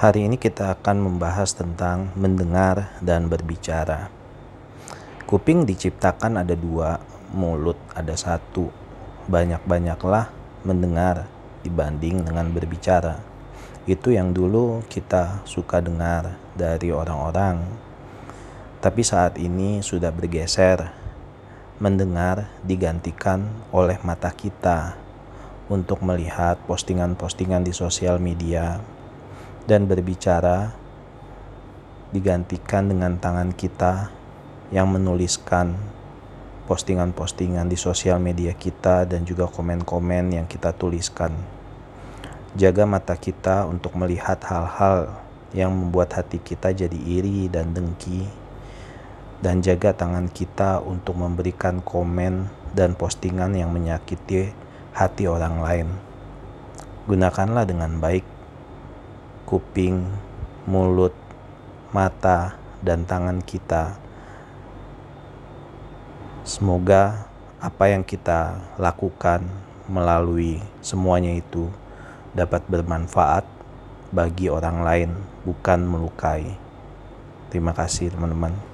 Hari ini kita akan membahas tentang mendengar dan berbicara. Kuping diciptakan ada dua, mulut ada satu. Banyak-banyaklah mendengar dibanding dengan berbicara. Itu yang dulu kita suka dengar dari orang-orang. Tapi saat ini sudah bergeser. Mendengar digantikan oleh mata kita untuk melihat postingan-postingan di sosial media dan berbicara digantikan dengan tangan kita yang menuliskan postingan-postingan di sosial media kita dan juga komen-komen yang kita tuliskan. Jaga mata kita untuk melihat hal-hal yang membuat hati kita jadi iri dan dengki dan jaga tangan kita untuk memberikan komen dan postingan yang menyakiti hati orang lain. Gunakanlah dengan baik kuping, mulut, mata, dan tangan kita. Semoga apa yang kita lakukan melalui semuanya itu dapat bermanfaat bagi orang lain, bukan melukai. Terima kasih, teman-teman.